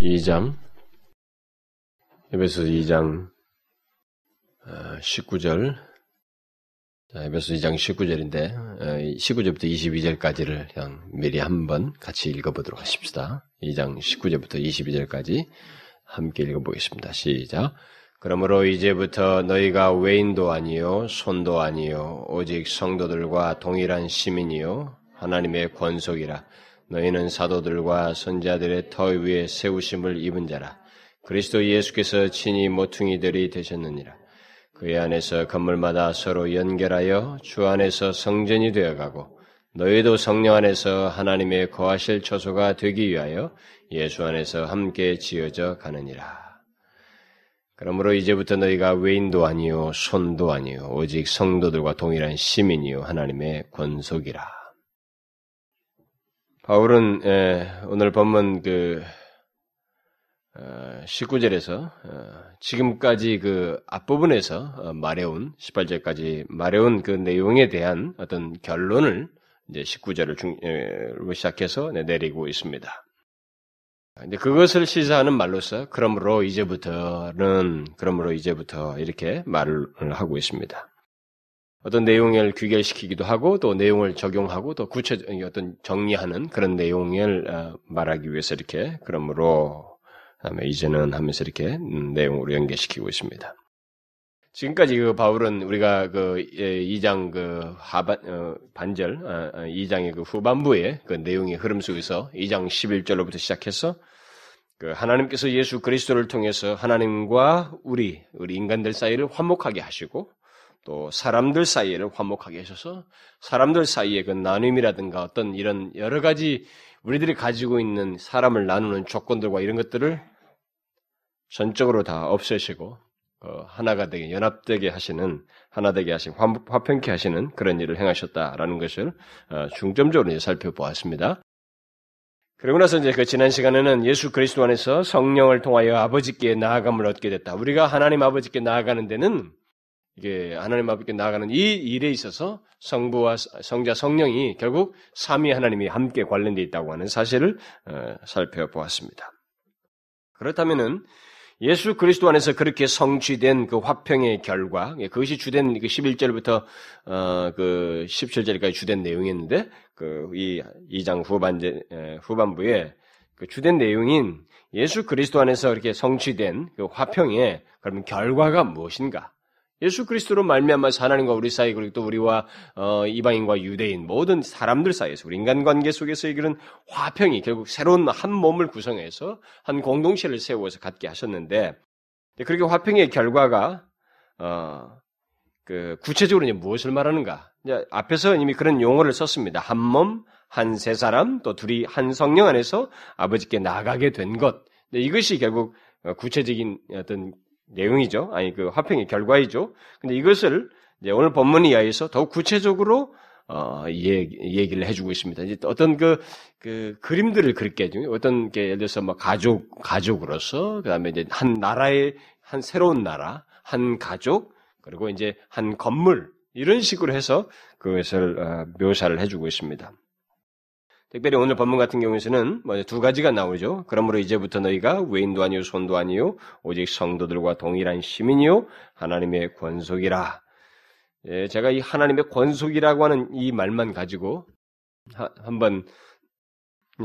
2장 에베소 2장 19절 에베소 2장 19절인데 19절부터 22절까지를 그냥 미리 한번 같이 읽어보도록 하십시다. 2장 19절부터 22절까지 함께 읽어보겠습니다. 시작. 그러므로 이제부터 너희가 외인도 아니요 손도 아니요 오직 성도들과 동일한 시민이요 하나님의 권속이라 너희는 사도들과 선자들의 터 위에 세우심을 입은 자라. 그리스도 예수께서 친히 모퉁이들이 되셨느니라. 그의 안에서 건물마다 서로 연결하여 주 안에서 성전이 되어가고 너희도 성령 안에서 하나님의 거하실 처소가 되기 위하여 예수 안에서 함께 지어져 가느니라. 그러므로 이제부터 너희가 외인도 아니요 손도 아니요 오직 성도들과 동일한 시민이요 하나님의 권속이라. 바울은 오늘 본문 그 19절에서 어, 어, 지금까지 그 앞부분에서 어, 말해온 18절까지 말해온 그 내용에 대한 어떤 결론을 이제 19절을 중로 시작해서 내리고 있습니다. 근데 그것을 시사하는 말로서 그러므로 이제부터는 그러므로 이제부터 이렇게 말을 하고 있습니다. 어떤 내용을 귀결시키기도 하고 또 내용을 적용하고 또 구체 어떤 정리하는 그런 내용을 어, 말하기 위해서 이렇게 그러므로 다음에 이제는 하면서 이렇게 음, 내용으로 연계시키고 있습니다. 지금까지 그 바울은 우리가 그 2장 예, 그 하반 어, 반절 2장의 어, 그 후반부의 그 내용의 흐름 속에서 2장 11절로부터 시작해서 그 하나님께서 예수 그리스도를 통해서 하나님과 우리 우리 인간들 사이를 화목하게 하시고 또 사람들 사이에를 화목하게 하셔서 사람들 사이의 그 나눔이라든가 어떤 이런 여러 가지 우리들이 가지고 있는 사람을 나누는 조건들과 이런 것들을 전적으로 다 없애시고 어, 하나가 되게 연합되게 하시는 하나 되게 하신 화평케 하시는 그런 일을 행하셨다라는 것을 어, 중점적으로 살펴보았습니다. 그리고 나서 이제 그 지난 시간에는 예수 그리스도 안에서 성령을 통하여 아버지께 나아감을 얻게 됐다. 우리가 하나님 아버지께 나아가는 데는 이게 하나님 앞에 나아가는 이 일에 있어서 성부와 성자 성령이 결국 삼위 하나님이 함께 관련되어 있다고 하는 사실을 어, 살펴보았습니다. 그렇다면은 예수 그리스도 안에서 그렇게 성취된 그 화평의 결과, 예, 그것이 주된 그 11절부터 어, 그 17절까지 주된 내용이었는데 그 이 2장 후반 후반부에 그 주된 내용인 예수 그리스도 안에서 이렇게 성취된 그 화평의 그러면 결과가 무엇인가? 예수 그리스도로 말미암아서 하나님과 우리 사이 그리고 또 우리와 어, 이방인과 유대인 모든 사람들 사이에서 우리 인간 관계 속에서 이런 화평이 결국 새로운 한 몸을 구성해서 한 공동체를 세워서 갖게 하셨는데 그렇게 화평의 결과가 어, 그 구체적으로 이제 무엇을 말하는가? 이제 앞에서 이미 그런 용어를 썼습니다. 한 몸, 한 세 사람, 또 둘이 한 성령 안에서 아버지께 나가게 된 것. 이것이 결국 어, 구체적인 어떤 내용이죠. 아니 그 화평의 결과이죠. 근데 이것을 이제 오늘 본문에 의해서 더욱 구체적으로 어, 얘기, 얘기 를 해주고 있습니다. 이제 어떤 그, 그 그림들을 그렇게 해주 어떤 게 예를 들어서 뭐 가족, 가족으로서, 그 다음에 이제 한 나라의, 한 새로운 나라, 한 가족, 그리고 이제 한 건물, 이런 식으로 해서 그것을 어, 묘사를 해주고 있습니다. 특별히 오늘 본문 같은 경우에는 두 가지가 나오죠. 그러므로 이제부터 너희가 외인도 아니요 손도 아니요 오직 성도들과 동일한 시민이요 하나님의 권속이라. 예, 제가 이 하나님의 권속이라고 하는 이 말만 가지고 한번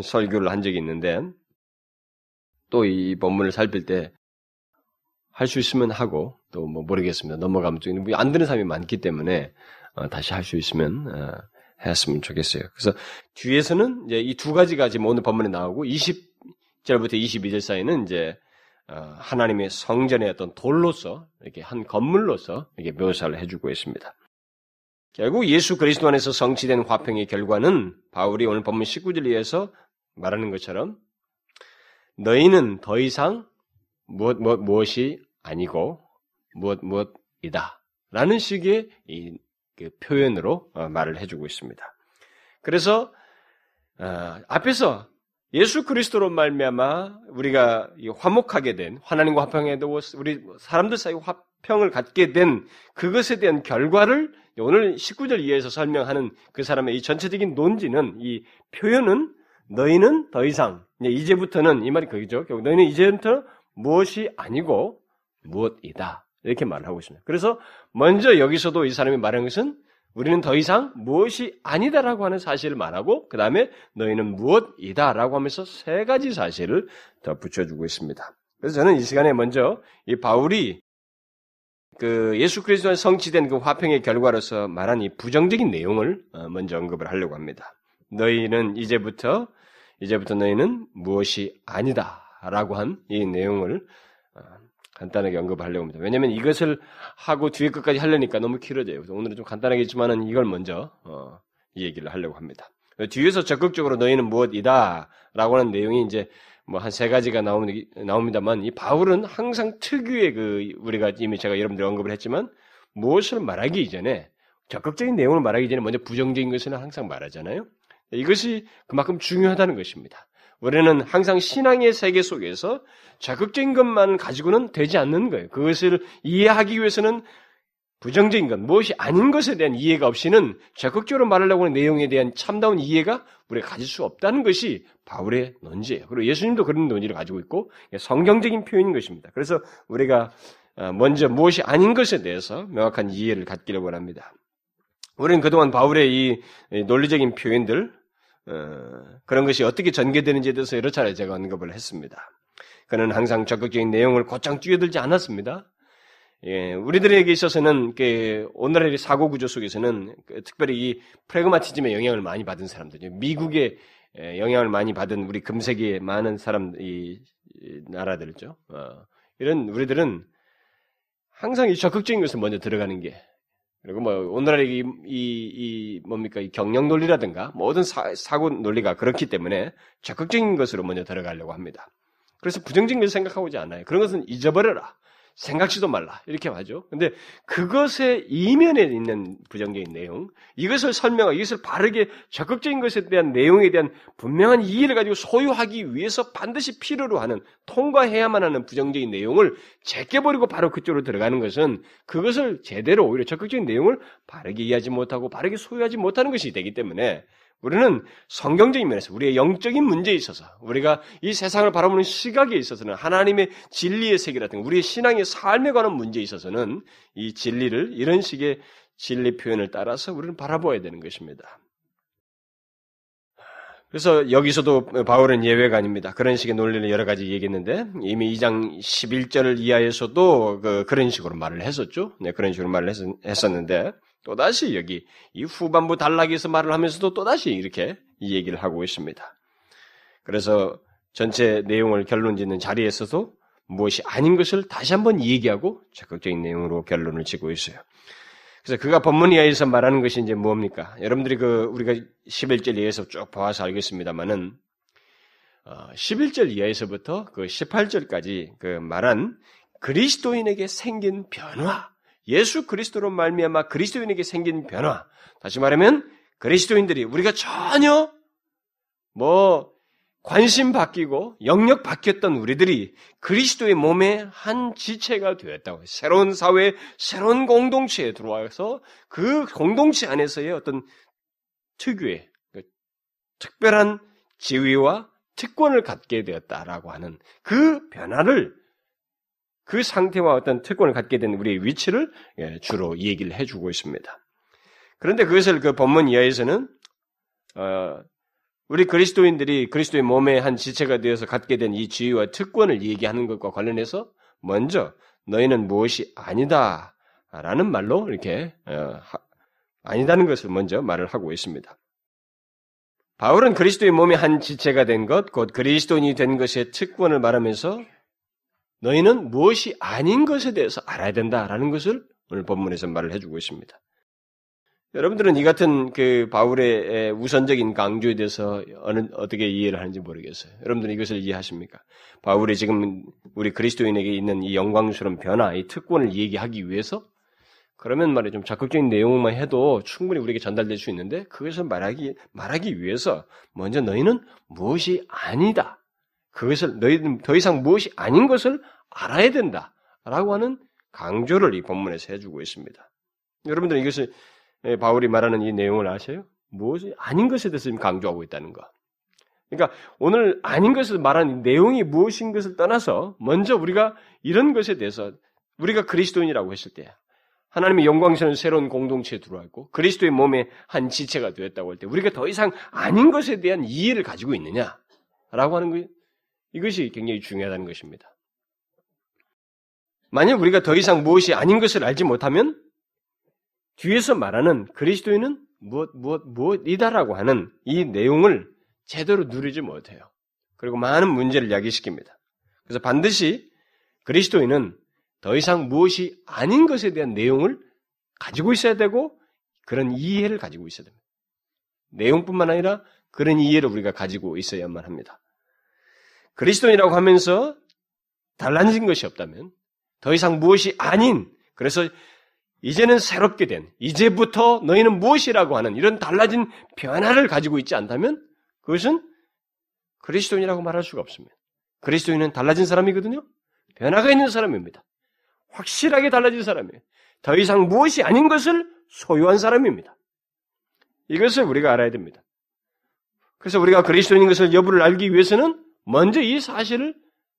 설교를 한 적이 있는데 또 이 본문을 살필 때 할 수 있으면 하고 또 뭐 모르겠습니다. 넘어가면 또안 되는 사람이 많기 때문에 어, 다시 할 수 있으면 어, 했으면 좋겠어요. 그래서 뒤에서는 이제 이 두 가지가 지금 오늘 본문에 나오고 20절부터 22절 사이는 이제 어, 하나님의 성전의 어떤 돌로서 이렇게 한 건물로서 이렇게 묘사를 해주고 있습니다. 결국 예수 그리스도 안에서 성취된 화평의 결과는 바울이 오늘 본문 19절에서 말하는 것처럼 너희는 더 이상 무엇, 무엇, 무엇이 아니고 무엇, 무엇이다. 라는 식의 이그 표현으로 어, 말을 해주고 있습니다. 그래서 어, 앞에서 예수 그리스도로 말미암아 우리가 화목하게 된 하나님과 화평에 되고 우리 사람들 사이 화평을 갖게 된 그것에 대한 결과를 오늘 19절 이하에서 설명하는 그 사람의 이 전체적인 논지는 이 표현은 너희는 더 이상 이제부터는 이 말이 그죠. 너희는 이제부터 무엇이 아니고 무엇이다. 이렇게 말을 하고 있습니다. 그래서 먼저 여기서도 이 사람이 말한 것은 우리는 더 이상 무엇이 아니다라고 하는 사실을 말하고 그 다음에 너희는 무엇이다라고 하면서 세 가지 사실을 더 붙여주고 있습니다. 그래서 저는 이 시간에 먼저 이 바울이 그 예수 그리스도의 성취된 그 화평의 결과로서 말한 이 부정적인 내용을 어, 먼저 언급을 하려고 합니다. 너희는 이제부터 이제부터 너희는 무엇이 아니다라고 한 이 내용을 어, 간단하게 언급하려고 합니다. 왜냐하면 이것을 하고 뒤에 것까지 하려니까 너무 길어져요. 그래서 오늘은 좀 간단하게 했지만은 이걸 먼저 어, 이 얘기를 하려고 합니다. 뒤에서 적극적으로 너희는 무엇이다라고 하는 내용이 이제 뭐 한 세 가지가 나옵니다만 이 바울은 항상 특유의 그 우리가 이미 제가 여러분들 언급을 했지만 무엇을 말하기 이전에 적극적인 내용을 말하기 전에 먼저 부정적인 것을 항상 말하잖아요. 이것이 그만큼 중요하다는 것입니다. 우리는 항상 신앙의 세계 속에서 적극적인 것만 가지고는 되지 않는 거예요. 그것을 이해하기 위해서는 부정적인 것, 무엇이 아닌 것에 대한 이해가 없이는 적극적으로 말하려고 하는 내용에 대한 참다운 이해가 우리가 가질 수 없다는 것이 바울의 논지예요. 그리고 예수님도 그런 논지를 가지고 있고 성경적인 표현인 것입니다. 그래서 우리가 어, 먼저 무엇이 아닌 것에 대해서 명확한 이해를 갖기를 원합니다. 우리는 그동안 바울의 이 논리적인 표현들, 어, 그런 것이 어떻게 전개되는지에 대해서 여러 차례 제가 언급을 했습니다. 그는 항상 적극적인 내용을 곧장 뛰어들지 않았습니다. 예, 우리들에게 있어서는 그 오늘날의 사고 구조 속에서는 그 특별히 이 프레그마티즘의 영향을 많이 받은 사람들, 미국의 예, 영향을 많이 받은 우리 금세기의 많은 사람 이, 이 나라들죠. 어, 이런 우리들은 항상 이 적극적인 것을 먼저 들어가는 게 그리고 뭐 오늘날의 이, 이, 이 뭡니까 이 경영 논리라든가 모든 사, 사고 논리가 그렇기 때문에 적극적인 것으로 먼저 들어가려고 합니다. 그래서 부정적인 것을 생각하고 지 않아요. 그런 것은 잊어버려라. 생각지도 말라. 이렇게 하죠. 근데 그것의 이면에 있는 부정적인 내용, 이것을 설명하고 이것을 바르게 적극적인 것에 대한 내용에 대한 분명한 이해를 가지고 소유하기 위해서 반드시 필요로 하는, 통과해야만 하는 부정적인 내용을 제껴버리고 바로 그쪽으로 들어가는 것은 그것을 제대로 오히려 적극적인 내용을 바르게 이해하지 못하고 바르게 소유하지 못하는 것이 되기 때문에 우리는 성경적인 면에서 우리의 영적인 문제에 있어서 우리가 이 세상을 바라보는 시각에 있어서는 하나님의 진리의 세계라든가 우리의 신앙의 삶에 관한 문제에 있어서는 이 진리를 이런 식의 진리 표현을 따라서 우리는 바라보아야 되는 것입니다. 그래서 여기서도 바울은 예외가 아닙니다. 그런 식의 논리를 여러 가지 얘기했는데 이미 2장 11절 이하에서도 그, 런 식으로 말을 했었죠. 네, 그런 식으로 말을 했, 었는데 또다시 여기 이 후반부 단락에서 말을 하면서도 또다시 이렇게 이 얘기를 하고 있습니다. 그래서 전체 내용을 결론 짓는 자리에서도 무엇이 아닌 것을 다시 한번 얘기하고 적극적인 내용으로 결론을 짓고 있어요. 그래서 그가 본문 이하에서 말하는 것이 이제 뭡니까? 여러분들이 그 우리가 11절 이하에서 쭉 봐서 알겠습니다만은 어, 11절 이하에서부터 그 18절까지 그 말한 그리스도인에게 생긴 변화 예수 그리스도로 말미암아 그리스도인에게 생긴 변화. 다시 말하면 그리스도인들이 우리가 전혀 뭐 관심 바뀌고 영역 바뀌었던 우리들이 그리스도의 몸의 한 지체가 되었다고 새로운 사회, 새로운 공동체에 들어와서 그 공동체 안에서의 어떤 특유의 그 특별한 지위와 특권을 갖게 되었다라고 하는 그 변화를 그 상태와 어떤 특권을 갖게 된 우리의 위치를 예, 주로 얘기를 해주고 있습니다. 그런데 그것을 그 본문 이하에서는 어, 우리 그리스도인들이 그리스도의 몸의 한 지체가 되어서 갖게 된 이 지위와 특권을 얘기하는 것과 관련해서 먼저 너희는 무엇이 아니다 라는 말로 이렇게 어, 아니다는 것을 먼저 말을 하고 있습니다. 바울은 그리스도의 몸의 한 지체가 된 것, 곧 그리스도인이 된 것의 특권을 말하면서 너희는 무엇이 아닌 것에 대해서 알아야 된다라는 것을 오늘 본문에서 말을 해주고 있습니다. 여러분들은 이 같은 그 바울의 우선적인 강조에 대해서 어느, 어떻게 이해를 하는지 모르겠어요. 여러분들은 이것을 이해하십니까? 바울이 지금 우리 그리스도인에게 있는 이 영광스러운 변화, 이 특권을 얘기하기 위해서 그러면 말이죠. 좀 적극적인 내용만 해도 충분히 우리에게 전달될 수 있는데 그것을 말하기, 말하기 위해서 먼저 너희는 무엇이 아니다. 그것을 너희는 더 이상 무엇이 아닌 것을 알아야 된다. 라고 하는 강조를 이 본문에서 해주고 있습니다. 여러분들 이것을 바울이 말하는 이 내용을 아세요? 무엇이 아닌 것에 대해서 강조하고 있다는 거. 그러니까 오늘 아닌 것을 말하는 내용이 무엇인 것을 떠나서 먼저 우리가 이런 것에 대해서 우리가 그리스도인이라고 했을 때 하나님의 영광스러운 새로운 공동체에 들어와 있고 그리스도의 몸의 한 지체가 되었다고 할 때 우리가 더 이상 아닌 것에 대한 이해를 가지고 있느냐라고 하는 것 이것이 굉장히 중요하다는 것입니다. 만약 우리가 더 이상 무엇이 아닌 것을 알지 못하면 뒤에서 말하는 그리스도인은 무엇 무엇 무엇이다라고 하는 이 내용을 제대로 누리지 못해요. 그리고 많은 문제를 야기시킵니다. 그래서 반드시 그리스도인은 더 이상 무엇이 아닌 것에 대한 내용을 가지고 있어야 되고 그런 이해를 가지고 있어야 됩니다. 내용뿐만 아니라 그런 이해를 우리가 가지고 있어야만 합니다. 그리스도인이라고 하면서 달라진 것이 없다면 더 이상 무엇이 아닌 그래서 이제는 새롭게 된 이제부터 너희는 무엇이라고 하는 이런 달라진 변화를 가지고 있지 않다면 그것은 그리스도인이라고 말할 수가 없습니다. 그리스도인은 달라진 사람이거든요. 변화가 있는 사람입니다. 확실하게 달라진 사람이에요. 더 이상 무엇이 아닌 것을 소유한 사람입니다. 이것을 우리가 알아야 됩니다. 그래서 우리가 그리스도인인 것을 여부를 알기 위해서는 먼저 이 사실을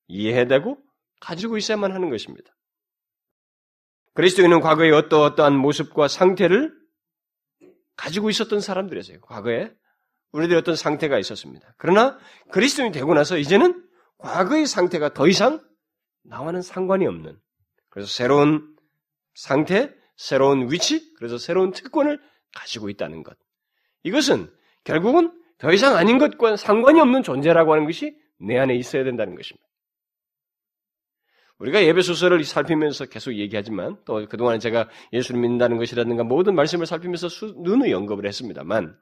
이해해야 되고 가지고 있어야만 하는 것입니다. 그리스도인은 과거에 어떠어떠한 모습과 상태를 가지고 있었던 사람들이었어요. 과거에 우리들의 어떤 상태가 있었습니다. 그러나 그리스도인이 되고 나서 이제는 과거의 상태가 더 이상 나와는 상관이 없는 그래서 새로운 상태, 새로운 위치, 그래서 새로운 특권을 가지고 있다는 것. 이것은 결국은 더 이상 아닌 것과 상관이 없는 존재라고 하는 것이 내 안에 있어야 된다는 것입니다. 우리가 예배소설을 살피면서 계속 얘기하지만 또 그동안 제가 예수를 믿는다는 것이라든가 모든 말씀을 살피면서 수, 누누이 언급을 했습니다만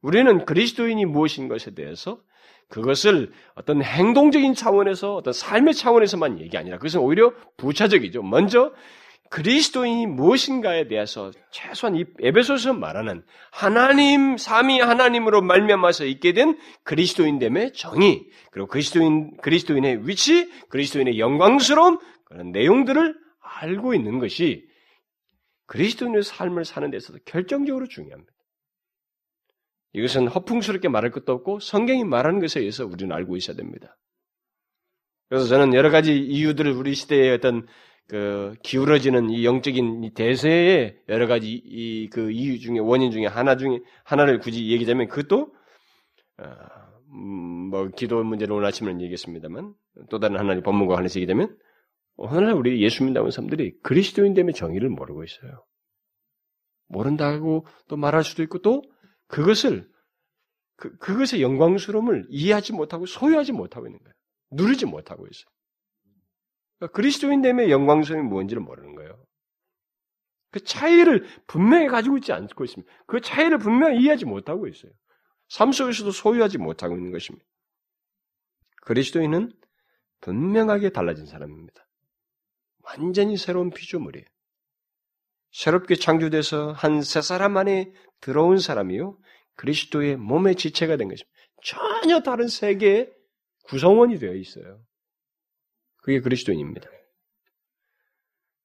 우리는 그리스도인이 무엇인 것에 대해서 그것을 어떤 행동적인 차원에서 어떤 삶의 차원에서만 얘기 아니라 그것은 오히려 부차적이죠. 먼저 그리스도인이 무엇인가에 대해서 최소한 이 에베소서 말하는 하나님 삼위 하나님으로 말미암아서 있게 된 그리스도인됨의 정의 그리고 그리스도인 그리스도인의 위치, 그리스도인의 영광스러움 그런 내용들을 알고 있는 것이 그리스도인의 삶을 사는 데서도 결정적으로 중요합니다. 이것은 허풍스럽게 말할 것도 없고 성경이 말하는 것에 의해서 우리는 알고 있어야 됩니다. 그래서 저는 여러 가지 이유들을 우리 시대의 어떤 그 기울어지는 이 영적인 이 대세의 여러 가지 이 그 이유 중에 원인 중에 하나 중에 하나를 굳이 얘기하자면 그것도 어, 음, 뭐 기도 문제를 오늘 아침에 얘기했습니다만 또 다른 하나의 법문과 관해서 얘기하면 오늘날 우리 예수 믿는 사람들이 그리스도인 됨의 정의를 모르고 있어요. 모른다고 또 말할 수도 있고 또 그것을 그, 그것의 영광스러움을 이해하지 못하고 소유하지 못하고 있는 거예요. 누리지 못하고 있어요. 그러니까 그리스도인됨의 영광스러움이 뭔지를 모르는 거예요. 그 차이를 분명히 가지고 있지 않고 있습니다. 그 차이를 분명히 이해하지 못하고 있어요. 삶 속에서도 소유하지 못하고 있는 것입니다. 그리스도인은 분명하게 달라진 사람입니다. 완전히 새로운 피조물이에요. 새롭게 창조돼서 한 세 사람 안에 들어온 사람이요. 그리스도의 몸의 지체가 된 것입니다. 전혀 다른 세계의 구성원이 되어 있어요. 그게 그리스도인입니다.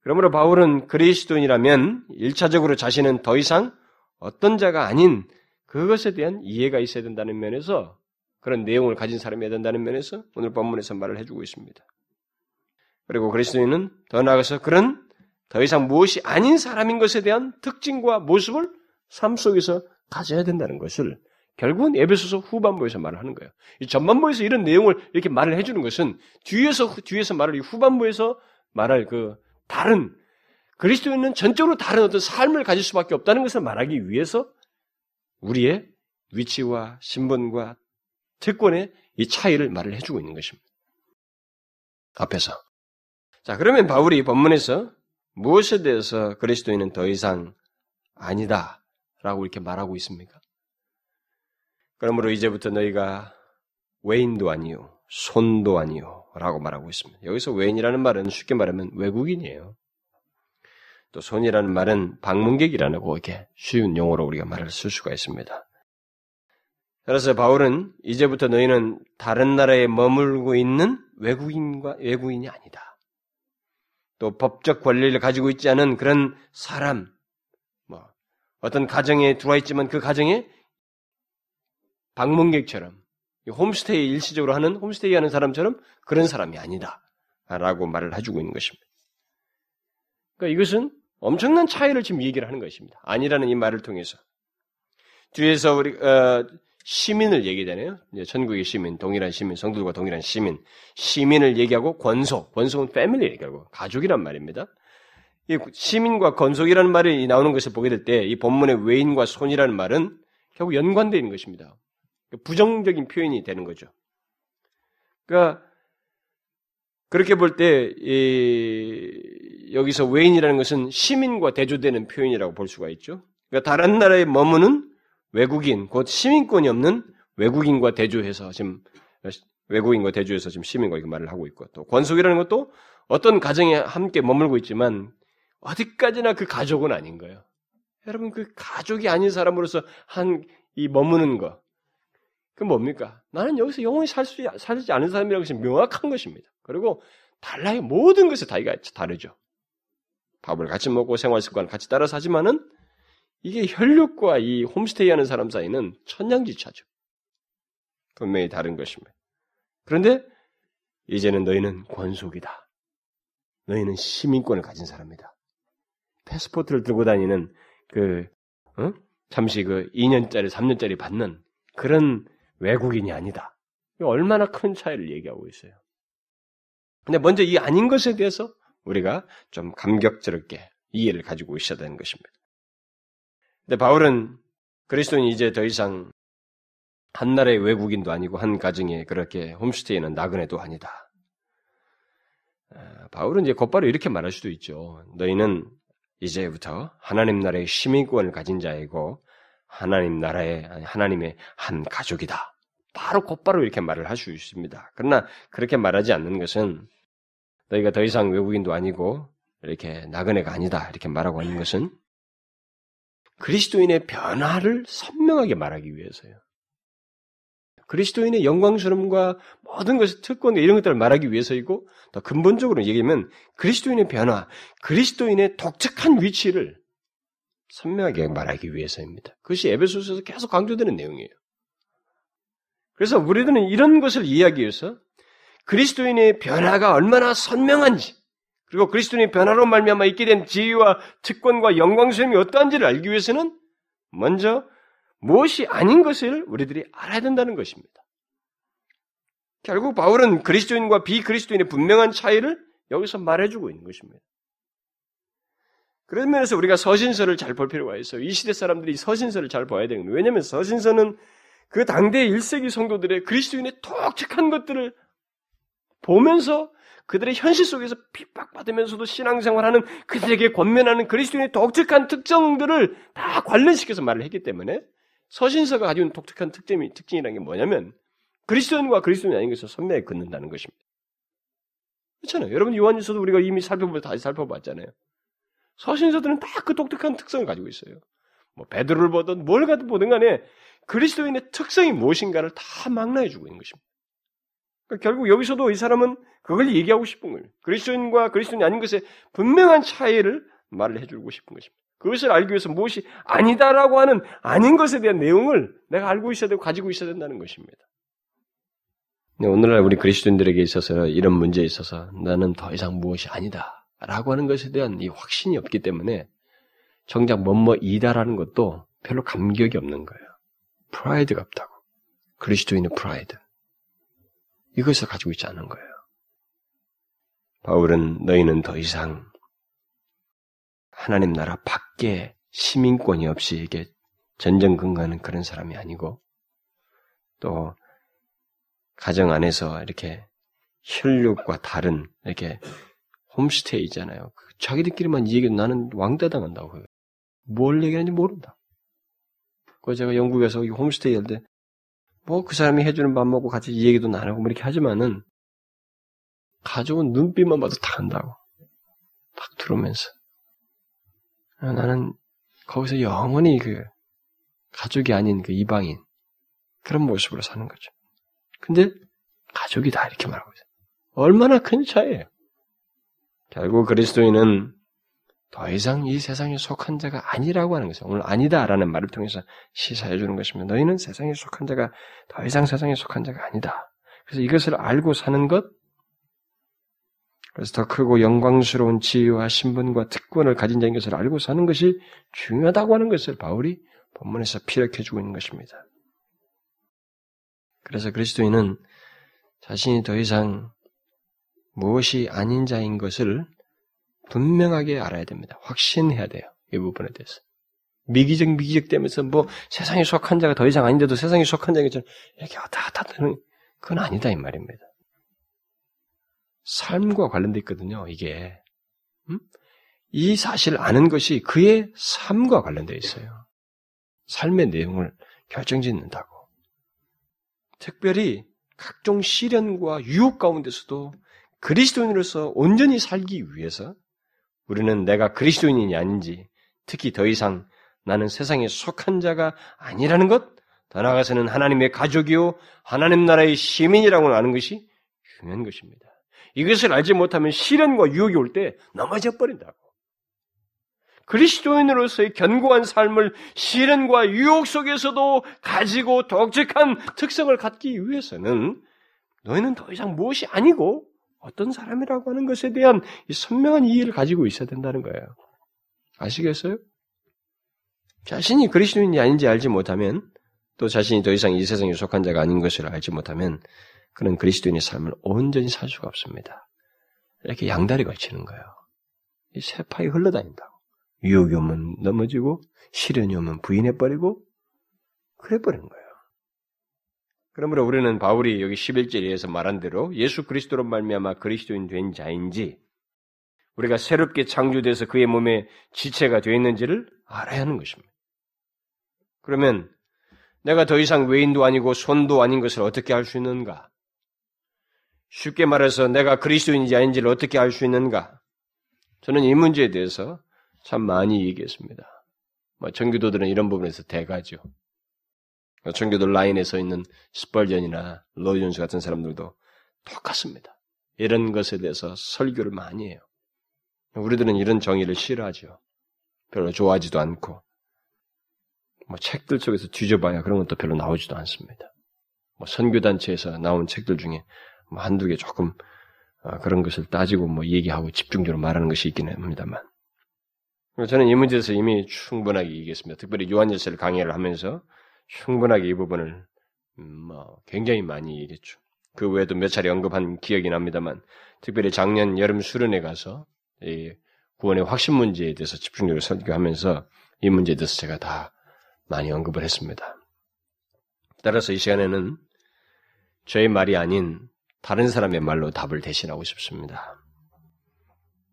그러므로 바울은 그리스도인이라면 일차적으로 자신은 더 이상 어떤 자가 아닌 그것에 대한 이해가 있어야 된다는 면에서 그런 내용을 가진 사람이어야 된다는 면에서 오늘 본문에서 말을 해주고 있습니다. 그리고 그리스도인은 더 나아가서 그런 더 이상 무엇이 아닌 사람인 것에 대한 특징과 모습을 삶 속에서 가져야 된다는 것을 결국은 에베소서 후반부에서 말을 하는 거예요. 이 전반부에서 이런 내용을 이렇게 말을 해주는 것은 뒤에서 뒤에서 말을 이 후반부에서 말할 그 다른 그리스도인은 전적으로 다른 어떤 삶을 가질 수밖에 없다는 것을 말하기 위해서 우리의 위치와 신분과 특권의 이 차이를 말을 해주고 있는 것입니다. 앞에서. 자, 그러면 바울이 본문에서 무엇에 대해서 그리스도인은 더 이상 아니다 라고 이렇게 말하고 있습니까? 그러므로 이제부터 너희가 외인도 아니요, 손도 아니요, 라고 말하고 있습니다. 여기서 외인이라는 말은 쉽게 말하면 외국인이에요. 또 손이라는 말은 방문객이라고 이렇게 쉬운 용어로 우리가 말을 쓸 수가 있습니다. 그래서 바울은 이제부터 너희는 다른 나라에 머물고 있는 외국인과 외국인이 아니다. 또 법적 권리를 가지고 있지 않은 그런 사람, 뭐 어떤 가정에 들어와 있지만 그 가정에 방문객처럼 홈스테이 일시적으로 하는 홈스테이 하는 사람처럼 그런 사람이 아니다. 라고 말을 해주고 있는 것입니다. 그러니까 이것은 엄청난 차이를 지금 얘기를 하는 것입니다. 아니라는 이 말을 통해서. 뒤에서 우리, 어, 시민을 얘기되네요. 천국의 시민, 동일한 시민, 성들과 동일한 시민. 시민을 얘기하고 권속, 권속은 패밀리 얘기하고 가족이란 말입니다. 이 시민과 권속이라는 말이 나오는 것을 보게 될 때 이 본문의 외인과 손이라는 말은 결국 연관되어 있는 것입니다. 부정적인 표현이 되는 거죠. 그러니까 그렇게 볼 때 여기서 외인이라는 것은 시민과 대조되는 표현이라고 볼 수가 있죠. 그러니까 다른 나라에 머무는 외국인, 곧 시민권이 없는 외국인과 대조해서 지금 외국인과 대조해서 지금 시민과 이렇게 말을 하고 있고 또 권속이라는 것도 어떤 가정에 함께 머물고 있지만 어디까지나 그 가족은 아닌 거예요. 여러분 그 가족이 아닌 사람으로서 한 이 머무는 거. 그 뭡니까? 나는 여기서 영원히 살 수, 살지 않은 사람이라고 해서 명확한 것입니다. 그리고 달라요. 모든 것에 다이가 다르죠. 밥을 같이 먹고 생활 습관을 같이 따라서 하지만은 이게 혈육과 이 홈스테이 하는 사람 사이는 천냥지차죠. 분명히 다른 것입니다. 그런데 이제는 너희는 권속이다. 너희는 시민권을 가진 사람이다. 패스포트를 들고 다니는 그 어? 잠시 그 2년짜리, 3년짜리 받는 그런 외국인이 아니다. 얼마나 큰 차이를 얘기하고 있어요. 근데 먼저 이 아닌 것에 대해서 우리가 좀 감격스럽게 이해를 가지고 있어야 되는 것입니다. 근데 바울은 그리스도는 이제 더 이상 한 나라의 외국인도 아니고 한 가정에 그렇게 홈스테이는 나그네도 아니다. 아, 바울은 이제 곧바로 이렇게 말할 수도 있죠. 너희는 이제부터 하나님 나라의 시민권을 가진 자이고 하나님 나라의 하나님의 한 가족이다. 바로 곧바로 이렇게 말을 할 수 있습니다. 그러나 그렇게 말하지 않는 것은 너희가 더 이상 외국인도 아니고 이렇게 나그네가 아니다 이렇게 말하고 있는 것은 그리스도인의 변화를 선명하게 말하기 위해서요. 그리스도인의 영광스러움과 모든 것의 특권과 이런 것들을 말하기 위해서이고 더 근본적으로 얘기하면 그리스도인의 변화, 그리스도인의 독특한 위치를 선명하게 말하기 위해서입니다. 그것이 에베소서에서 계속 강조되는 내용이에요. 그래서 우리들은 이런 것을 이해하기 위해서 그리스도인의 변화가 얼마나 선명한지 그리고 그리스도인의 변화로 말미암아 있게 된 지위와 특권과 영광스러움이 어떠한지를 알기 위해서는 먼저 무엇이 아닌 것을 우리들이 알아야 된다는 것입니다. 결국 바울은 그리스도인과 비그리스도인의 분명한 차이를 여기서 말해주고 있는 것입니다. 그런 면에서 우리가 서신서를 잘 볼 필요가 있어요. 이 시대 사람들이 서신서를 잘 봐야 되는 거예요. 왜냐하면 서신서는 그 당대 1세기 성도들의 그리스도인의 독특한 것들을 보면서 그들의 현실 속에서 핍박받으면서도 신앙생활하는 그들에게 권면하는 그리스도인의 독특한 특성들을 다 관련시켜서 말을 했기 때문에 서신서가 가지고 있는 독특한 특징이, 특징이라는 게 뭐냐면 그리스도인과 그리스도인이 아닌 것을 선명히 긋는다는 것입니다. 그렇잖아요. 여러분 요한일서도 우리가 이미 살펴보 다시 살펴봤잖아요. 서신서들은 다 그 독특한 특성을 가지고 있어요. 뭐 베드로를 보든 뭘 가든 보든 간에 그리스도인의 특성이 무엇인가를 다 망라해 주고 있는 것입니다. 그러니까 결국 여기서도 이 사람은 그걸 얘기하고 싶은 거예요. 그리스도인과 그리스도인이 아닌 것에 분명한 차이를 말을 해주고 싶은 것입니다. 그것을 알기 위해서 무엇이 아니다라고 하는 아닌 것에 대한 내용을 내가 알고 있어야 되고 가지고 있어야 된다는 것입니다. 오늘날 우리 그리스도인들에게 있어서 이런 문제에 있어서 나는 더 이상 무엇이 아니다 라고 하는 것에 대한 이 확신이 없기 때문에 정작 뭐뭐 이다라는 것도 별로 감격이 없는 거예요. 프라이드가 없다고. 그리스도인의 프라이드. 이것을 가지고 있지 않은 거예요. 바울은 너희는 더 이상 하나님 나라 밖에 시민권이 없이 이게 전전긍긍하는 그런 사람이 아니고 또 가정 안에서 이렇게 혈육과 다른 이렇게 홈스테이잖아요. 그 자기들끼리만 이 얘기 나는 왕따 당한다고 해요. 뭘 얘기하는지 모른다. 그 제가 영국에서 홈스테이 할 때 뭐 그 사람이 해주는 밥 먹고 같이 이 얘기도 나누고 뭐 이렇게 하지만은 가족은 눈빛만 봐도 다 한다고. 막 들어오면서. 아, 나는 거기서 영원히 그 가족이 아닌 그 이방인 그런 모습으로 사는 거죠. 근데 가족이 다 이렇게 말하고 있어요. 얼마나 큰 차이예요. 결국 그리스도인은 더 이상 이 세상에 속한 자가 아니라고 하는 것을 오늘 아니다라는 말을 통해서 시사해 주는 것입니다. 너희는 세상에 속한 자가 더 이상 세상에 속한 자가 아니다. 그래서 이것을 알고 사는 것, 그래서 더 크고 영광스러운 지위와 신분과 특권을 가진 자인 것을 알고 사는 것이 중요하다고 하는 것을 바울이 본문에서 피력해 주고 있는 것입니다. 그래서 그리스도인은 자신이 더 이상 무엇이 아닌 자인 것을 분명하게 알아야 됩니다. 확신해야 돼요. 이 부분에 대해서. 미기적 미기적 되면서 뭐 세상에 속한 자가 더 이상 아닌데도 세상에 속한 자가 이렇게 왔다 갔다 하는 그건 아니다 이 말입니다. 삶과 관련돼 있거든요. 이게 음? 이 사실을 아는 것이 그의 삶과 관련돼 있어요. 삶의 내용을 결정짓는다고. 특별히 각종 시련과 유혹 가운데서도 그리스도인으로서 온전히 살기 위해서 우리는 내가 그리스도인이 아닌지 특히 더 이상 나는 세상에 속한 자가 아니라는 것, 더 나아가서는 하나님의 가족이요 하나님 나라의 시민이라고 하는 것이 중요한 것입니다. 이것을 알지 못하면 시련과 유혹이 올 때 넘어져 버린다고. 그리스도인으로서의 견고한 삶을 시련과 유혹 속에서도 가지고 독특한 특성을 갖기 위해서는 너희는 더 이상 무엇이 아니고 어떤 사람이라고 하는 것에 대한 선명한 이해를 가지고 있어야 된다는 거예요. 아시겠어요? 자신이 그리스도인이 아닌지 알지 못하면 또 자신이 더 이상 이 세상에 속한 자가 아닌 것을 알지 못하면 그는 그리스도인의 삶을 온전히 살 수가 없습니다. 이렇게 양다리 걸치는 거예요. 이 세파이 흘러다닌다고. 유혹이 오면 넘어지고 시련이 오면 부인해버리고 그래버리는 거예요. 그러므로 우리는 바울이 여기 11절에서 말한 대로 예수 그리스도로 말미암아 그리스도인 된 자인지 우리가 새롭게 창조돼서 그의 몸에 지체가 되어 있는지를 알아야 하는 것입니다. 그러면 내가 더 이상 외인도 아니고 손도 아닌 것을 어떻게 알 수 있는가? 쉽게 말해서 내가 그리스도인지 아닌지를 어떻게 알 수 있는가? 저는 이 문제에 대해서 참 많이 얘기했습니다. 뭐 정교도들은 이런 부분에서 대가죠. 청교도 라인에 서 있는 스펄전이나 로이존스 같은 사람들도 똑같습니다. 이런 것에 대해서 설교를 많이 해요. 우리들은 이런 정의를 싫어하죠. 별로 좋아하지도 않고, 뭐 책들 속에서 뒤져봐야 그런 것도 별로 나오지도 않습니다. 뭐 선교단체에서 나온 책들 중에 뭐 한두 개 조금 어, 그런 것을 따지고 뭐 얘기하고 집중적으로 말하는 것이 있기는 합니다만. 저는 이 문제에서 이미 충분하게 얘기했습니다. 특별히 요한일서를 강의를 하면서 충분하게 이 부분을 음, 뭐 굉장히 많이 얘기했죠. 그 외에도 몇 차례 언급한 기억이 납니다만 특별히 작년 여름 수련회 가서 이 구원의 확신 문제에 대해서 집중적으로 설교하면서 이 문제에 대해서 제가 다 많이 언급을 했습니다. 따라서 이 시간에는 저의 말이 아닌 다른 사람의 말로 답을 대신하고 싶습니다.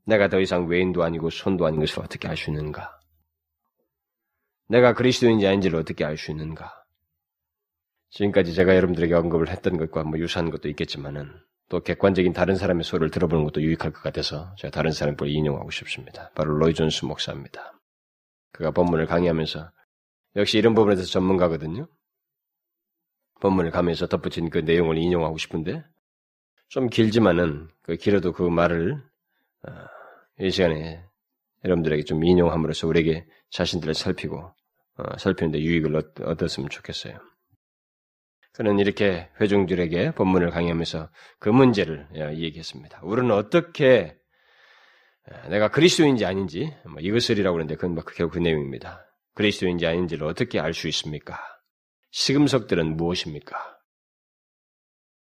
내가 더 이상 외인도 아니고 손도 아닌 것을 어떻게 알 수 있는가? 내가 그리스도인지 아닌지를 어떻게 알 수 있는가? 지금까지 제가 여러분들에게 언급을 했던 것과 뭐 유사한 것도 있겠지만은 또 객관적인 다른 사람의 소리를 들어보는 것도 유익할 것 같아서 제가 다른 사람의 걸 인용하고 싶습니다. 바로 로이 존스 목사입니다. 그가 본문을 강의하면서 역시 이런 부분에 대해서 전문가거든요. 본문을 가면서 덧붙인 그 내용을 인용하고 싶은데 좀 길지만은 그 길어도 그 말을 어, 이 시간에 여러분들에게 좀 인용함으로써 우리에게 자신들을 살피고 어, 살피는데 유익을 얻, 얻었으면 좋겠어요. 그는 이렇게 회중들에게 본문을 강의하면서 그 문제를 어, 얘기했습니다. 우리는 어떻게 어, 내가 그리스도인지 아닌지 뭐 이것을이라고 하는데 그건 뭐 결국 그 내용입니다. 그리스도인지 아닌지를 어떻게 알 수 있습니까? 시금석들은 무엇입니까?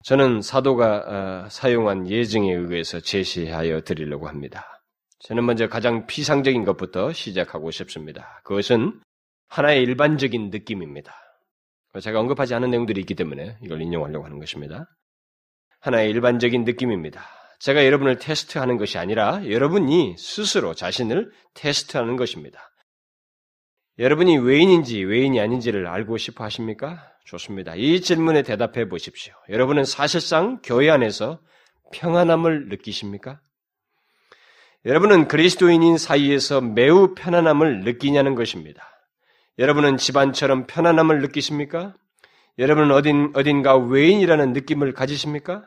저는 사도가 어, 사용한 예증에 의해서 제시하여 드리려고 합니다. 저는 먼저 가장 피상적인 것부터 시작하고 싶습니다. 그것은 하나의 일반적인 느낌입니다. 제가 언급하지 않은 내용들이 있기 때문에 이걸 인용하려고 하는 것입니다. 하나의 일반적인 느낌입니다. 제가 여러분을 테스트하는 것이 아니라 여러분이 스스로 자신을 테스트하는 것입니다. 여러분이 외인인지 외인이 아닌지를 알고 싶어 하십니까? 좋습니다. 이 질문에 대답해 보십시오. 여러분은 사실상 교회 안에서 평안함을 느끼십니까? 여러분은 그리스도인인 사이에서 매우 편안함을 느끼냐는 것입니다. 여러분은 집안처럼 편안함을 느끼십니까? 여러분은 어딘, 어딘가 외인이라는 느낌을 가지십니까?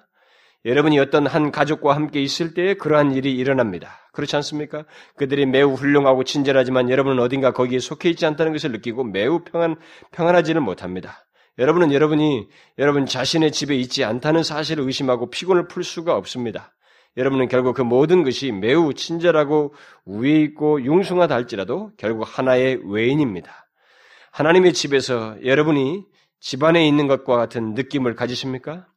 여러분이 어떤 한 가족과 함께 있을 때에 그러한 일이 일어납니다. 그렇지 않습니까? 그들이 매우 훌륭하고 친절하지만 여러분은 어딘가 거기에 속해 있지 않다는 것을 느끼고 매우 평안, 평안하지는 못합니다. 여러분은 여러분이 여러분 자신의 집에 있지 않다는 사실을 의심하고 피곤을 풀 수가 없습니다. 여러분은 결국 그 모든 것이 매우 친절하고 우애 있고 융숭하다 할지라도 결국 하나의 외인입니다. 하나님의 집에서 여러분이 집안에 있는 것과 같은 느낌을 가지십니까?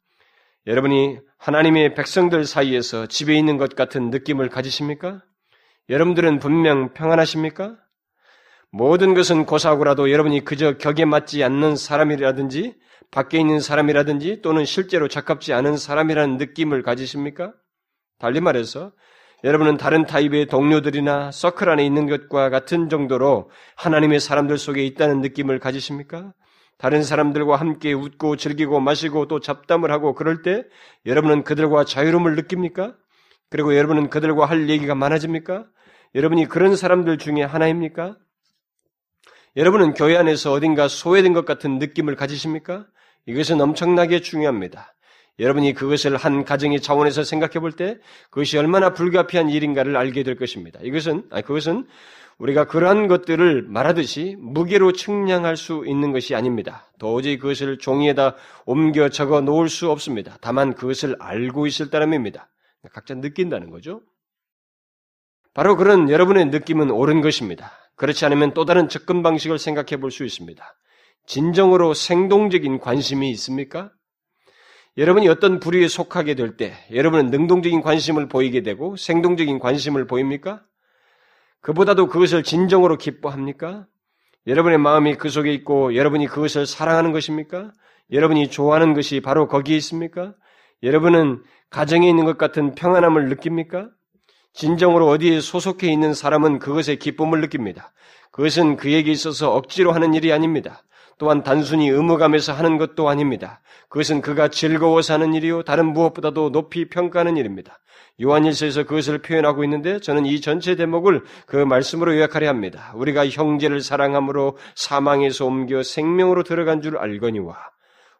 여러분이 하나님의 백성들 사이에서 집에 있는 것 같은 느낌을 가지십니까? 여러분들은 분명 평안하십니까? 모든 것은 고사하고라도 여러분이 그저 격에 맞지 않는 사람이라든지 밖에 있는 사람이라든지 또는 실제로 적합지 않은 사람이라는 느낌을 가지십니까? 달리 말해서 여러분은 다른 타입의 동료들이나 서클 안에 있는 것과 같은 정도로 하나님의 사람들 속에 있다는 느낌을 가지십니까? 다른 사람들과 함께 웃고 즐기고 마시고 또 잡담을 하고 그럴 때 여러분은 그들과 자유로움을 느낍니까? 그리고 여러분은 그들과 할 얘기가 많아집니까? 여러분이 그런 사람들 중에 하나입니까? 여러분은 교회 안에서 어딘가 소외된 것 같은 느낌을 가지십니까? 이것은 엄청나게 중요합니다. 여러분이 그것을 한 가정의 차원에서 생각해 볼 때 그것이 얼마나 불가피한 일인가를 알게 될 것입니다. 이것은, 아니, 그것은 우리가 그러한 것들을 말하듯이 무게로 측량할 수 있는 것이 아닙니다. 도저히 그것을 종이에다 옮겨 적어 놓을 수 없습니다. 다만 그것을 알고 있을 따름입니다. 각자 느낀다는 거죠. 바로 그런 여러분의 느낌은 옳은 것입니다. 그렇지 않으면 또 다른 접근 방식을 생각해 볼 수 있습니다. 진정으로 생동적인 관심이 있습니까? 여러분이 어떤 부류에 속하게 될 때 여러분은 능동적인 관심을 보이게 되고 생동적인 관심을 보입니까? 그보다도 그것을 진정으로 기뻐합니까? 여러분의 마음이 그 속에 있고 여러분이 그것을 사랑하는 것입니까? 여러분이 좋아하는 것이 바로 거기에 있습니까? 여러분은 가정에 있는 것 같은 평안함을 느낍니까? 진정으로 어디에 소속해 있는 사람은 그것의 기쁨을 느낍니다. 그것은 그에게 있어서 억지로 하는 일이 아닙니다. 또한 단순히 의무감에서 하는 것도 아닙니다. 그것은 그가 즐거워서 하는 일이요. 다른 무엇보다도 높이 평가하는 일입니다. 요한일서에서 그것을 표현하고 있는데 저는 이 전체 대목을 그 말씀으로 요약하려 합니다. 우리가 형제를 사랑함으로 사망에서 옮겨 생명으로 들어간 줄 알거니와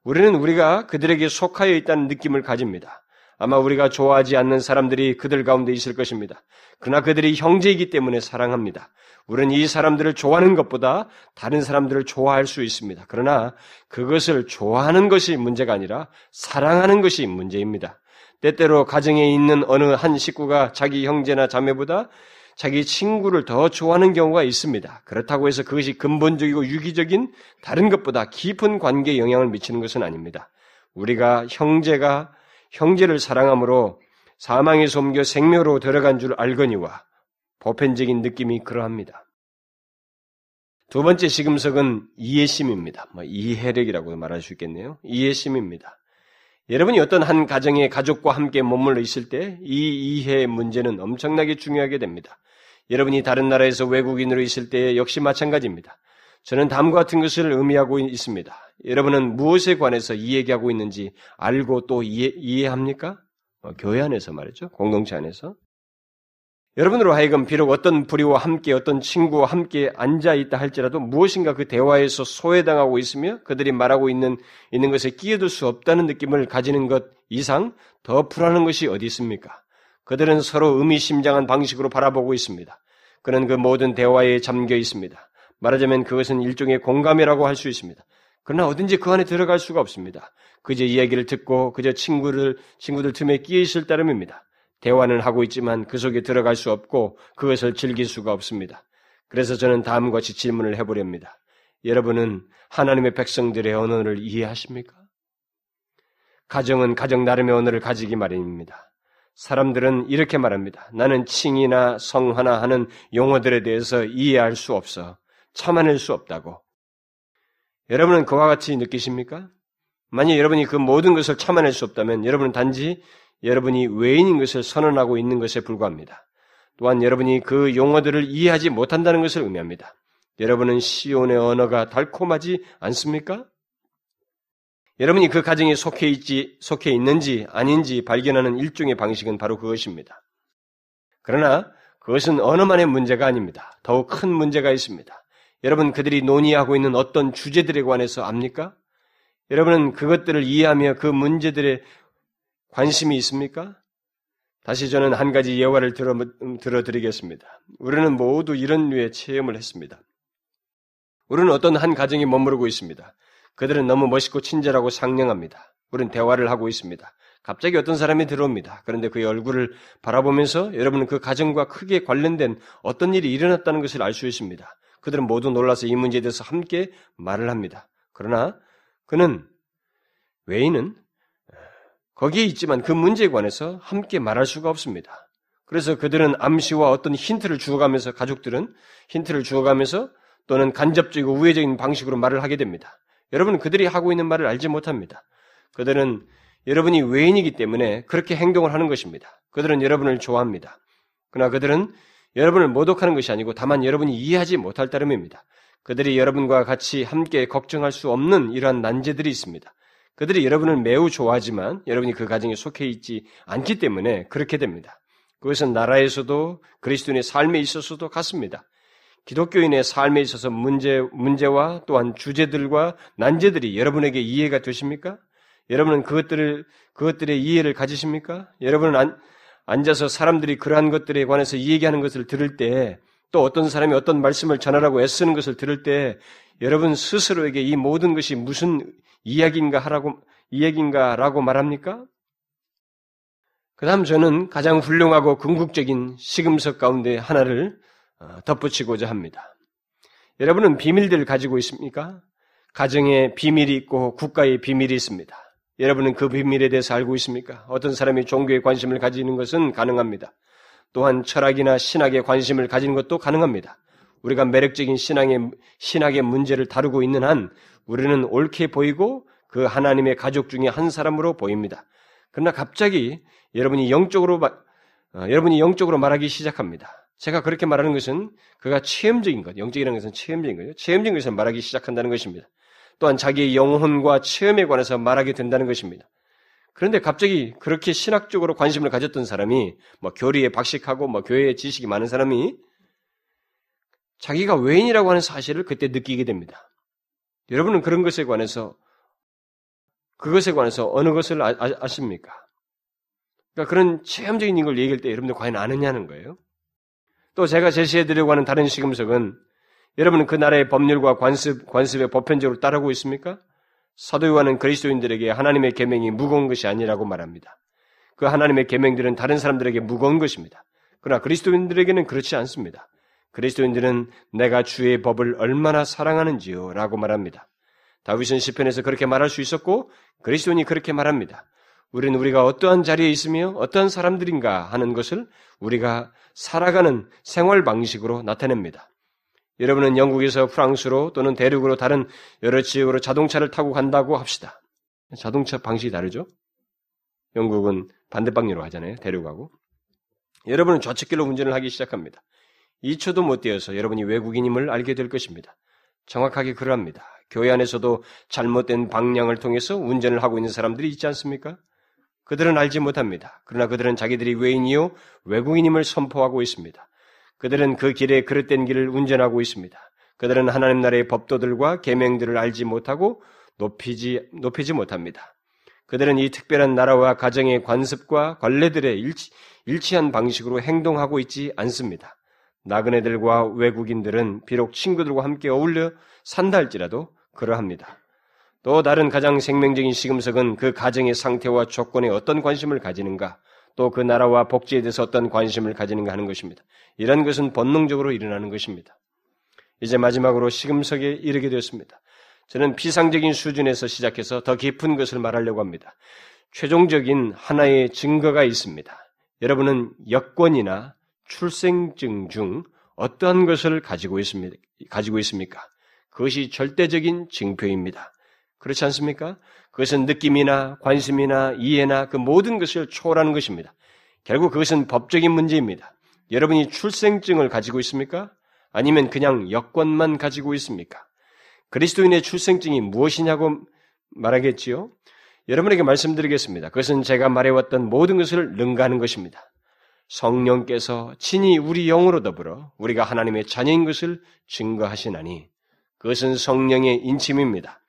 우리는 우리가 그들에게 속하여 있다는 느낌을 가집니다. 아마 우리가 좋아하지 않는 사람들이 그들 가운데 있을 것입니다. 그러나 그들이 형제이기 때문에 사랑합니다. 우리는 이 사람들을 좋아하는 것보다 다른 사람들을 좋아할 수 있습니다. 그러나 그것을 좋아하는 것이 문제가 아니라 사랑하는 것이 문제입니다. 때때로 가정에 있는 어느 한 식구가 자기 형제나 자매보다 자기 친구를 더 좋아하는 경우가 있습니다. 그렇다고 해서 그것이 근본적이고 유기적인 다른 것보다 깊은 관계에 영향을 미치는 것은 아닙니다. 우리가 형제가 형제를 사랑함으로 사망에서 옮겨 생명으로 들어간 줄 알거니와 보편적인 느낌이 그러합니다. 두 번째 시금석은 이해심입니다. 뭐 이해력이라고 말할 수 있겠네요. 이해심입니다. 여러분이 어떤 한 가정의 가족과 함께 머물러 있을 때 이 이해의 문제는 엄청나게 중요하게 됩니다. 여러분이 다른 나라에서 외국인으로 있을 때 역시 마찬가지입니다. 저는 다음과 같은 것을 의미하고 있습니다. 여러분은 무엇에 관해서 이 얘기하고 있는지 알고 또 이해, 이해합니까? 어, 교회 안에서 말이죠. 공동체 안에서. 여러분으로 하여금 비록 어떤 부리와 함께 어떤 친구와 함께 앉아 있다 할지라도 무엇인가 그 대화에서 소외당하고 있으며 그들이 말하고 있는 있는 것에 끼어들 수 없다는 느낌을 가지는 것 이상 더 불안한 것이 어디 있습니까? 그들은 서로 의미심장한 방식으로 바라보고 있습니다. 그는 그 모든 대화에 잠겨 있습니다. 말하자면 그것은 일종의 공감이라고 할 수 있습니다. 그러나 어딘지 그 안에 들어갈 수가 없습니다. 그저 이야기를 듣고 그저 친구를 친구들 틈에 끼어 있을 따름입니다. 대화는 하고 있지만 그 속에 들어갈 수 없고 그것을 즐길 수가 없습니다. 그래서 저는 다음과 같이 질문을 해보렵니다. 여러분은 하나님의 백성들의 언어를 이해하십니까? 가정은 가정 나름의 언어를 가지기 마련입니다. 사람들은 이렇게 말합니다. 나는 칭이나 성화나 하는 용어들에 대해서 이해할 수 없어. 참아낼 수 없다고. 여러분은 그와 같이 느끼십니까? 만약 여러분이 그 모든 것을 참아낼 수 없다면 여러분은 단지 여러분이 외인인 것을 선언하고 있는 것에 불과합니다. 또한 여러분이 그 용어들을 이해하지 못한다는 것을 의미합니다. 여러분은 시온의 언어가 달콤하지 않습니까? 여러분이 그 가정에 속해 있지, 속해 있는지 아닌지 발견하는 일종의 방식은 바로 그것입니다. 그러나 그것은 언어만의 문제가 아닙니다. 더욱 큰 문제가 있습니다. 여러분 그들이 논의하고 있는 어떤 주제들에 관해서 압니까? 여러분은 그것들을 이해하며 그 문제들의 관심이 있습니까? 다시 저는 한 가지 예화를 들어, 들어드리겠습니다. 우리는 모두 이런 류의 체험을 했습니다. 우리는 어떤 한 가정에 머무르고 있습니다. 그들은 너무 멋있고 친절하고 상냥합니다. 우리는 대화를 하고 있습니다. 갑자기 어떤 사람이 들어옵니다. 그런데 그의 얼굴을 바라보면서 여러분은 그 가정과 크게 관련된 어떤 일이 일어났다는 것을 알 수 있습니다. 그들은 모두 놀라서 이 문제에 대해서 함께 말을 합니다. 그러나 그는 외인은 거기에 있지만 그 문제에 관해서 함께 말할 수가 없습니다. 그래서 그들은 암시와 어떤 힌트를 주어가면서 가족들은 힌트를 주어가면서 또는 간접적이고 우회적인 방식으로 말을 하게 됩니다. 여러분은 그들이 하고 있는 말을 알지 못합니다. 그들은 여러분이 외인이기 때문에 그렇게 행동을 하는 것입니다. 그들은 여러분을 좋아합니다. 그러나 그들은 여러분을 모독하는 것이 아니고 다만 여러분이 이해하지 못할 따름입니다. 그들이 여러분과 같이 함께 걱정할 수 없는 이러한 난제들이 있습니다. 그들이 여러분을 매우 좋아하지만 여러분이 그 가정에 속해 있지 않기 때문에 그렇게 됩니다. 그것은 나라에서도 그리스도인의 삶에 있어서도 같습니다. 기독교인의 삶에 있어서 문제, 문제와 또한 주제들과 난제들이 여러분에게 이해가 되십니까? 여러분은 그것들을, 그것들의 이해를 가지십니까? 여러분은 안, 앉아서 사람들이 그러한 것들에 관해서 이야기하는 것을 들을 때, 또 어떤 사람이 어떤 말씀을 전하라고 애쓰는 것을 들을 때, 여러분 스스로에게 이 모든 것이 무슨 이야기인가 하라고, 이야기인가라고 말합니까? 그 다음 저는 가장 훌륭하고 궁극적인 시금석 가운데 하나를 어, 덧붙이고자 합니다. 여러분은 비밀들을 가지고 있습니까? 가정에 비밀이 있고 국가의 비밀이 있습니다. 여러분은 그 비밀에 대해서 알고 있습니까? 어떤 사람이 종교에 관심을 가지는 것은 가능합니다. 또한 철학이나 신학에 관심을 가지는 것도 가능합니다. 우리가 매력적인 신앙의, 신학의 문제를 다루고 있는 한 우리는 옳게 보이고 그 하나님의 가족 중에 한 사람으로 보입니다. 그러나 갑자기 여러분이 영적으로, 어, 여러분이 영적으로 말하기 시작합니다. 제가 그렇게 말하는 것은 그가 체험적인 것, 영적이라는 것은 체험적인 거예요. 체험적인 것을 말하기 시작한다는 것입니다. 또한 자기의 영혼과 체험에 관해서 말하게 된다는 것입니다. 그런데 갑자기 그렇게 신학적으로 관심을 가졌던 사람이 뭐 교리에 박식하고 뭐 교회에 지식이 많은 사람이 자기가 외인이라고 하는 사실을 그때 느끼게 됩니다. 여러분은 그런 것에 관해서 그것에 관해서 어느 것을 아, 아 십니까 그러니까 그런 체험적인 걸 얘기할 때 여러분들 과연 아느냐는 거예요. 또 제가 제시해드리려고 하는 다른 시금석은 여러분은 그 나라의 법률과 관습, 관습에 보편적으로 따르고 있습니까? 사도 요한은 그리스도인들에게 하나님의 계명이 무거운 것이 아니라고 말합니다. 그 하나님의 계명들은 다른 사람들에게 무거운 것입니다. 그러나 그리스도인들에게는 그렇지 않습니다. 그리스도인들은 내가 주의 법을 얼마나 사랑하는지요 라고 말합니다. 다윗은 시편에서 그렇게 말할 수 있었고 그리스도인이 그렇게 말합니다. 우리는 우리가 어떠한 자리에 있으며 어떠한 사람들인가 하는 것을 우리가 살아가는 생활 방식으로 나타냅니다. 여러분은 영국에서 프랑스로 또는 대륙으로 다른 여러 지역으로 자동차를 타고 간다고 합시다. 자동차 방식이 다르죠? 영국은 반대 방향으로 하잖아요. 대륙하고. 여러분은 좌측길로 운전을 하기 시작합니다. 2초도 못 되어서 여러분이 외국인임을 알게 될 것입니다. 정확하게 그러합니다. 교회 안에서도 잘못된 방향을 통해서 운전을 하고 있는 사람들이 있지 않습니까? 그들은 알지 못합니다. 그러나 그들은 자기들이 외인이요 외국인임을 선포하고 있습니다. 그들은 그 길에 그릇된 길을 운전하고 있습니다. 그들은 하나님 나라의 법도들과 계명들을 알지 못하고 높이지 높이지 못합니다. 그들은 이 특별한 나라와 가정의 관습과 관례들의 일치, 일치한 방식으로 행동하고 있지 않습니다. 나그네들과 외국인들은 비록 친구들과 함께 어울려 산다 할지라도 그러합니다. 또 다른 가장 생명적인 시금석은 그 가정의 상태와 조건에 어떤 관심을 가지는가, 또 그 나라와 복지에 대해서 어떤 관심을 가지는가 하는 것입니다. 이런 것은 본능적으로 일어나는 것입니다. 이제 마지막으로 시금석에 이르게 되었습니다. 저는 비상적인 수준에서 시작해서 더 깊은 것을 말하려고 합니다. 최종적인 하나의 증거가 있습니다. 여러분은 여권이나 출생증 중 어떠한 것을? 가지고 있습니까? 그것이 절대적인 증표입니다. 그렇지 않습니까? 그것은 느낌이나 관심이나 이해나 그 모든 것을 초월하는 것입니다. 결국 그것은 법적인 문제입니다. 여러분이 출생증을 가지고 있습니까? 아니면 그냥 여권만 가지고 있습니까? 그리스도인의 출생증이 무엇이냐고 말하겠지요? 여러분에게 말씀드리겠습니다. 그것은 제가 말해왔던 모든 것을 능가하는 것입니다. 성령께서 친히 우리 영으로 더불어 우리가 하나님의 자녀인 것을 증거하시나니 그것은 성령의 인침입니다.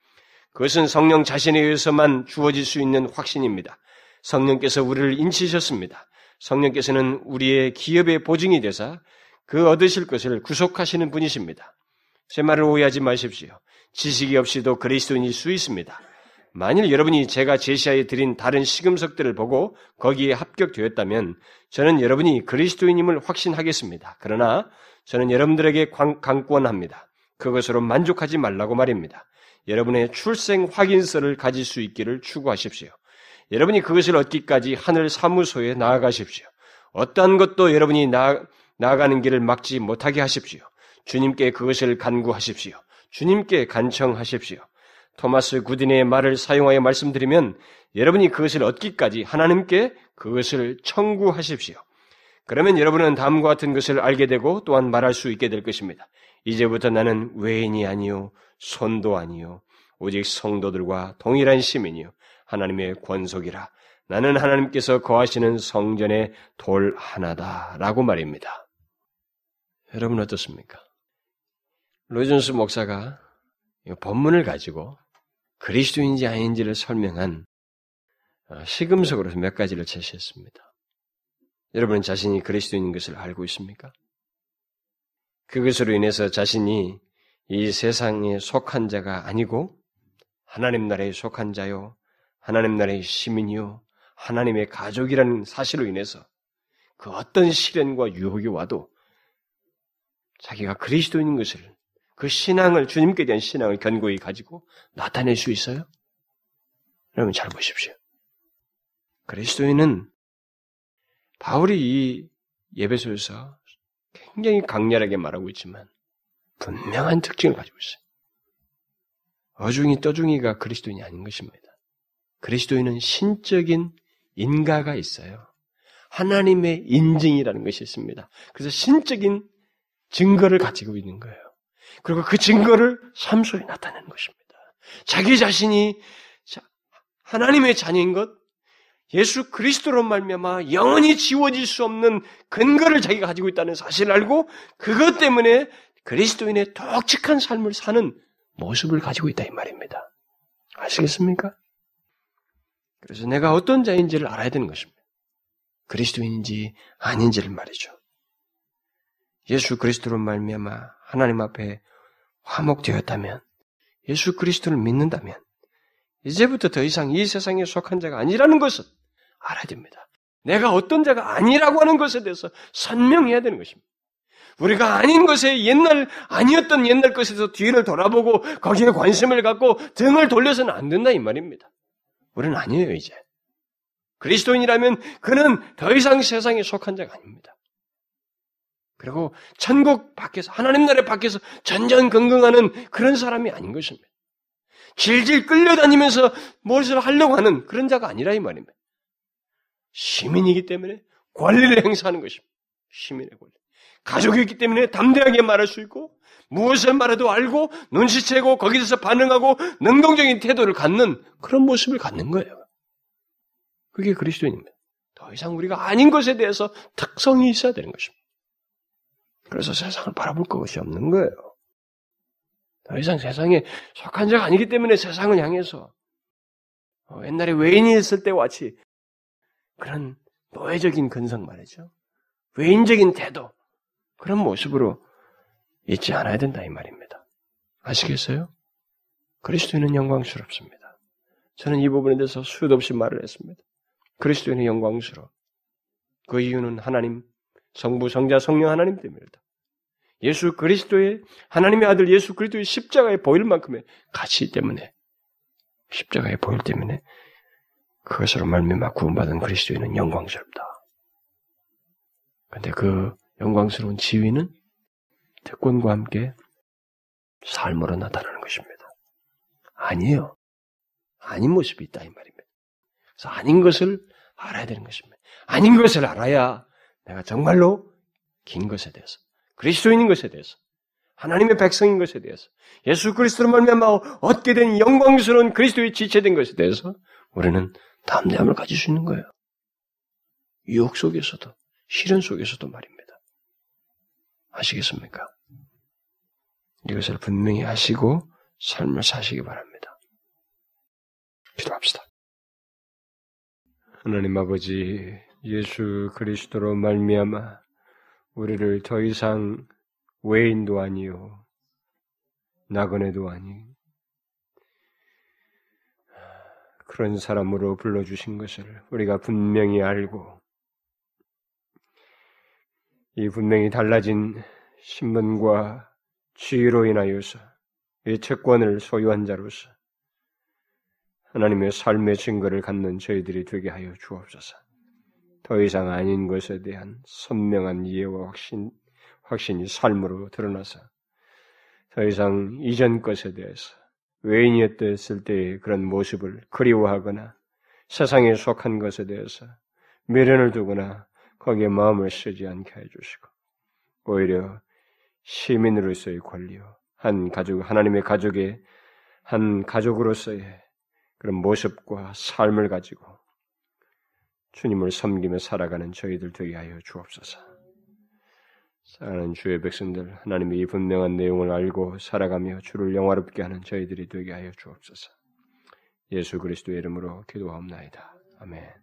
그것은 성령 자신에 의해서만 주어질 수 있는 확신입니다. 성령께서 우리를 인치셨습니다. 성령께서는 우리의 기업의 보증이 되사 그 얻으실 것을 구속하시는 분이십니다. 제 말을 오해하지 마십시오. 지식이 없이도 그리스도인일 수 있습니다. 만일 여러분이 제가 제시하여 드린 다른 시금석들을 보고 거기에 합격되었다면 저는 여러분이 그리스도인임을 확신하겠습니다. 그러나 저는 여러분들에게 강권합니다. 그것으로 만족하지 말라고 말입니다. 여러분의 출생 확인서를 가질 수 있기를 추구하십시오. 여러분이 그것을 얻기까지 하늘 사무소에 나아가십시오. 어떠한 것도 여러분이 나, 나아가는 길을 막지 못하게 하십시오. 주님께 그것을 간구하십시오. 주님께 간청하십시오. 토마스 구디네의 말을 사용하여 말씀드리면 여러분이 그것을 얻기까지 하나님께 그것을 청구하십시오. 그러면 여러분은 다음과 같은 것을 알게 되고 또한 말할 수 있게 될 것입니다. 이제부터 나는 외인이 아니요 손도 아니요 오직 성도들과 동일한 시민이요 하나님의 권속이라 나는 하나님께서 거하시는 성전의 돌 하나다라고 말입니다. 여러분 어떻습니까? 로이존스 목사가 본문을 가지고 그리스도인지 아닌지를 설명한 어, 시금석으로 몇 가지를 제시했습니다. 여러분은 자신이 그리스도인인 것을 알고 있습니까? 그것으로 인해서 자신이 이 세상에 속한 자가 아니고 하나님 나라에 속한 자요, 하나님 나라의 시민이요, 하나님의 가족이라는 사실로 인해서 그 어떤 시련과 유혹이 와도 자기가 그리스도인인 것을 그 신앙을 주님께 대한 신앙을 견고히 가지고 나타낼 수 있어요? 여러분 잘 보십시오. 그리스도인은 바울이 이 예배소에서 굉장히 강렬하게 말하고 있지만 분명한 특징을 가지고 있어요. 어중이 떠중이가 그리스도인이 아닌 것입니다. 그리스도인은 신적인 인가가 있어요. 하나님의 인증이라는 것이 있습니다. 그래서 신적인 증거를 가지고 있는 거예요. 그리고 그 증거를 삶 속에 나타내는 것입니다. 자기 자신이 하나님의 자녀인 것, 예수 그리스도로 말미암아 영원히 지워질 수 없는 근거를 자기가 가지고 있다는 사실을 알고 그것 때문에 그리스도인의 독특한 삶을 사는 모습을 가지고 있다 이 말입니다. 아시겠습니까? 그래서 내가 어떤 자인지를 알아야 되는 것입니다. 그리스도인인지 아닌지를 말이죠. 예수 그리스도로 말미암아 하나님 앞에 화목되었다면 예수 그리스도를 믿는다면 이제부터 더 이상 이 세상에 속한 자가 아니라는 것을 알아야 됩니다. 내가 어떤 자가 아니라고 하는 것에 대해서 선명해야 되는 것입니다. 우리가 아닌 것에 옛날 아니었던 옛날 것에서 뒤를 돌아보고 거기에 관심을 갖고 등을 돌려서는 안 된다 이 말입니다. 우리는 아니에요 이제. 그리스도인이라면 그는 더 이상 세상에 속한 자가 아닙니다. 그리고 천국 밖에서 하나님 나라 밖에서 전전긍긍하는 그런 사람이 아닌 것입니다. 질질 끌려다니면서 무엇을 하려고 하는 그런 자가 아니라 이 말입니다. 시민이기 때문에 권리를 행사하는 것입니다. 시민의 권리. 가족이기 때문에 담대하게 말할 수 있고 무엇을 말해도 알고 눈치채고 거기서 반응하고 능동적인 태도를 갖는 그런 모습을 갖는 거예요. 그게 그리스도인입니다. 더 이상 우리가 아닌 것에 대해서 특성이 있어야 되는 것입니다. 그래서 세상을 바라볼 것이 없는 거예요. 더 이상 세상에 속한 자가 아니기 때문에 세상을 향해서 어, 옛날에 외인이 있을 때와 같이 그런 노예적인 근성 말이죠. 외인적인 태도 그런 모습으로 있지 않아야 된다 이 말입니다. 아시겠어요? 그리스도인은 영광스럽습니다. 저는 이 부분에 대해서 수도 없이 말을 했습니다. 그리스도인은 영광스러워. 그 이유는 하나님 성부, 성자, 성령 하나님 때문이다. 예수 그리스도의 하나님의 아들 예수 그리스도의 십자가에 보일 만큼의 가치 때문에 십자가에 보일 때문에 그것으로 말미암아 구원받은 그리스도인은 영광스럽다. 근데 그 영광스러운 지위는 특권과 함께 삶으로 나타나는 것입니다. 아니에요. 아닌 모습이 있다 이 말입니다. 그래서 아닌 것을 알아야 되는 것입니다. 아닌 것을 알아야 내가 정말로 긴 것에 대해서, 그리스도인인 것에 대해서, 하나님의 백성인 것에 대해서, 예수 그리스도로 말미암아 얻게 된 영광스러운 그리스도의 지체된 것에 대해서 우리는 담대함을 가질 수 있는 거예요. 유혹 속에서도, 시련 속에서도 말입니다. 아시겠습니까? 이것을 분명히 하시고 삶을 사시기 바랍니다. 기도합시다. 하나님 아버지 예수 그리스도로 말미암아 우리를 더 이상 외인도 아니요 나그네도 아닌 그런 사람으로 불러주신 것을 우리가 분명히 알고 이 분명히 달라진 신분과 지위로 인하여서 이 채권을 소유한 자로서 하나님의 삶의 증거를 갖는 저희들이 되게 하여 주옵소서. 더 이상 아닌 것에 대한 선명한 이해와 확신, 확신이 삶으로 드러나서 더 이상 이전 것에 대해서 외인이었을 때의 그런 모습을 그리워하거나 세상에 속한 것에 대해서 미련을 두거나 거기에 마음을 쓰지 않게 해주시고 오히려 시민으로서의 권리요 한 가족 하나님의 가족의 한 가족으로서의 그런 모습과 삶을 가지고 주님을 섬기며 살아가는 저희들 되게 하여 주옵소서. 사랑하는 주의 백성들, 하나님의 이 분명한 내용을 알고 살아가며 주를 영화롭게 하는 저희들이 되게 하여 주옵소서. 예수 그리스도의 이름으로 기도하옵나이다. 아멘.